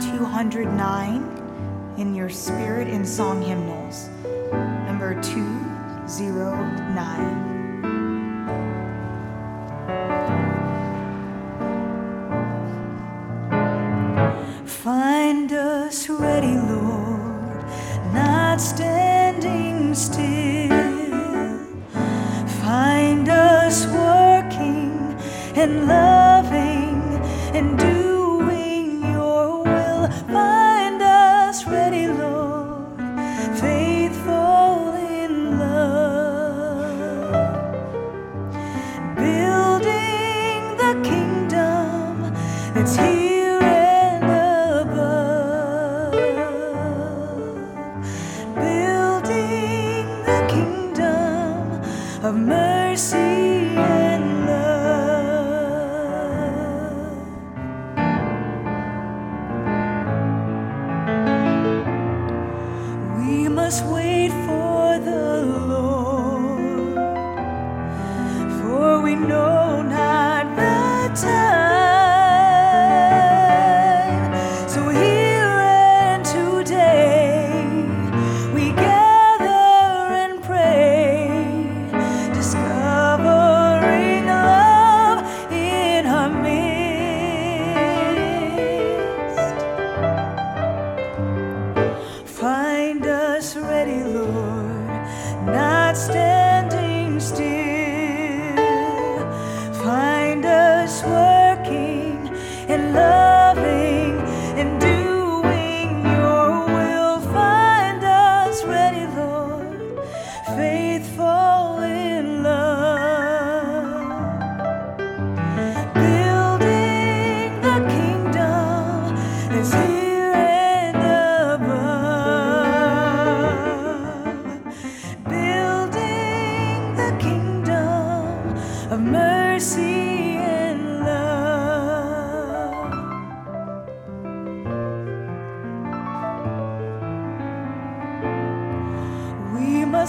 209 in your Spirit and Song hymnals. Number 209. Find us ready, Lord, not standing still. Find us working and love. of mercy and love. We must wait for the Lord, for we know not the time.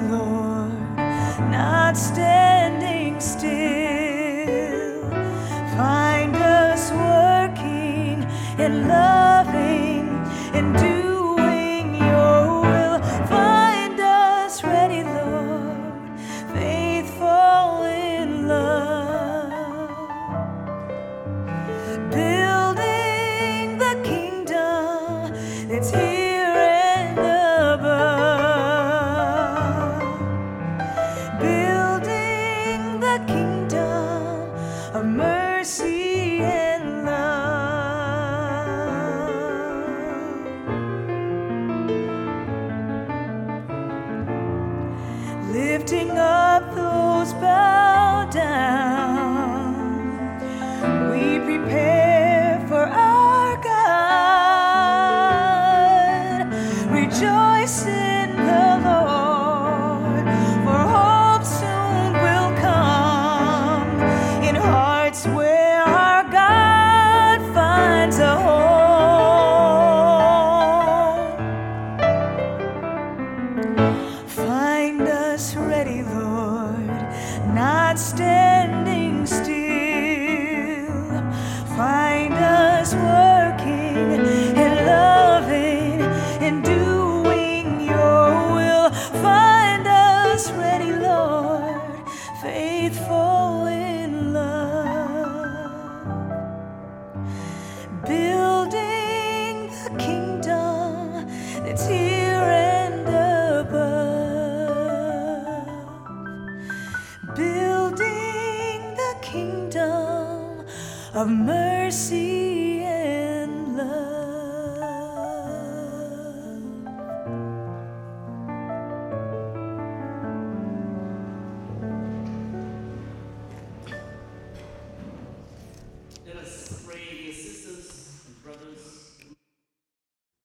my lord not standing love. of mercy and love.